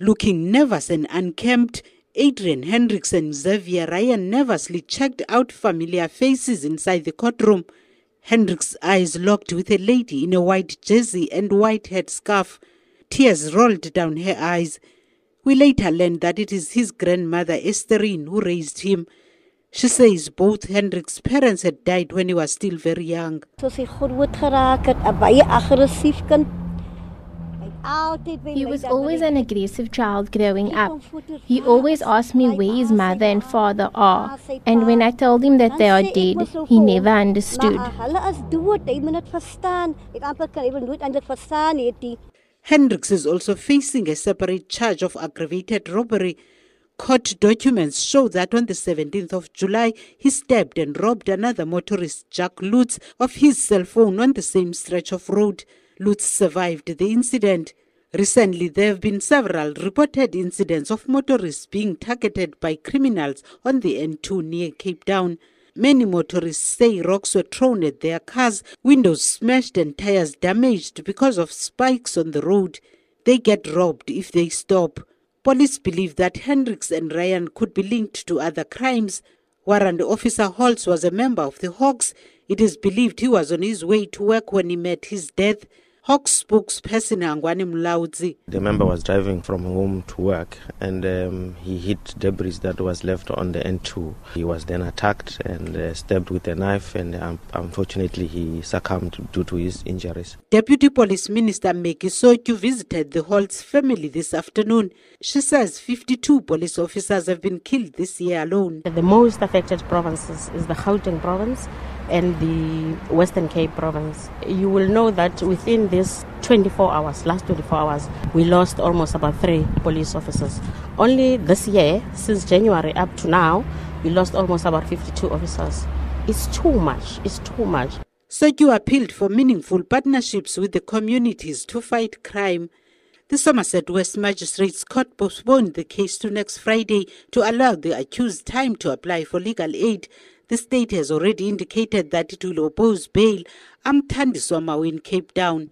Looking nervous and unkempt, Adrian Hendricks and Xavier Ryan nervously checked out familiar faces inside the courtroom. Hendricks' eyes locked with a lady in a white jersey and white headscarf. Tears rolled down her eyes. We later learned that it is his grandmother Estherine who raised him. She says both Hendricks' parents had died when he was still very young. He was always an aggressive child growing up. He always asked me where his mother and father are, and when I told him that they are dead, he never understood. Hendricks is also facing a separate charge of aggravated robbery. Court documents show that on the 17th of July, he stabbed and robbed another motorist, Jack Lutz, of his cell phone on the same stretch of road. Lutz survived the incident. Recently, there have been several reported incidents of motorists being targeted by criminals on the N2 near Cape Town. Many motorists say rocks were thrown at their cars, windows smashed, and tires damaged because of spikes on the road. They get robbed if they stop. Police believe that Hendricks and Ryan could be linked to other crimes. Warrant Officer Holtz was a member of the Hawks. It is believed he was on his way to work when he met his death. Hawks spokesperson Hangwani Mulaudzi. The member was driving from home to work and um, he hit debris that was left on the N2. He was then attacked and uh, stabbed with a knife and um, unfortunately he succumbed due to his injuries. Deputy Police Minister Maggie Sotyu visited the Holtz family this afternoon. She says 52 police officers have been killed this year alone. The most affected provinces is the Gauteng province and the Western Cape province. You will know that within this 24 hours, last 24 hours, we lost almost about three police officers. Only this year, since January up to now, we lost almost about 52 officers. It's too much. It's too much. Sotyu appealed for meaningful partnerships with the communities to fight crime. The Somerset West Magistrates Court postponed the case to next Friday to allow the accused time to apply for legal aid. The state has already indicated that it will oppose bail. I'm Thandiswa in Cape Town.